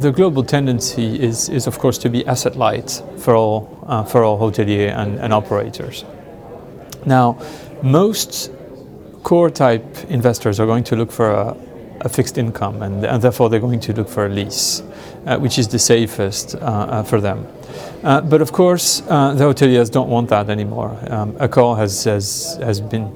The global tendency is, is of course, to be asset light for all, uh, for all hotelier and, and operators. Now, most core type investors are going to look for a, a fixed income and, and, therefore they're going to look for a lease, uh, which is the safest uh, uh for them. Uh, but of course, uh, the hoteliers don't want that anymore. Um, Accor has, has, has been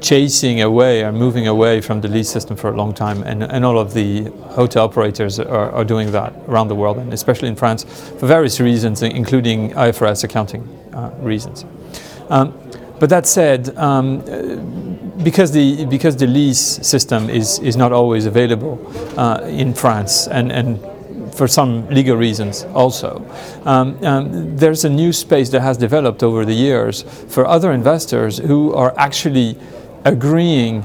chasing away or moving away from the lease system for a long time, and, and all of the hotel operators are, are doing that around the world, and especially in France, for various reasons, including IFRS accounting uh, reasons. Um, but that said, um, because the because the lease system is is not always available uh, in France, and and for some legal reasons also. Um, um, there's a new space that has developed over the years for other investors who are actually agreeing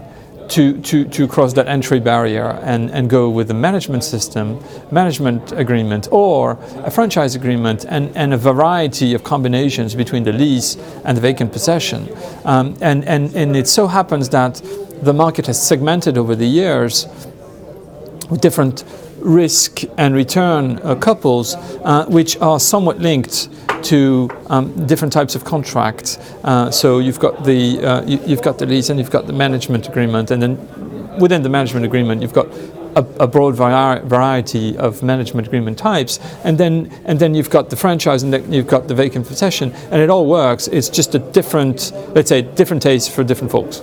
to, to, to cross that entry barrier and, and go with a management system, management agreement, or a franchise agreement, and, and a variety of combinations between the lease and the vacant possession. Um, and, and, and it so happens that the market has segmented over the years with different risk and return uh, couples, uh, which are somewhat linked to um, different types of contracts. Uh, so you've got the uh, you, have got the lease and you've got the management agreement, and then within the management agreement you've got a, a broad vari- variety of management agreement types, and then and then you've got the franchise and then you've got the vacant possession, and it all works. It's just a different, let's say, different taste for different folks.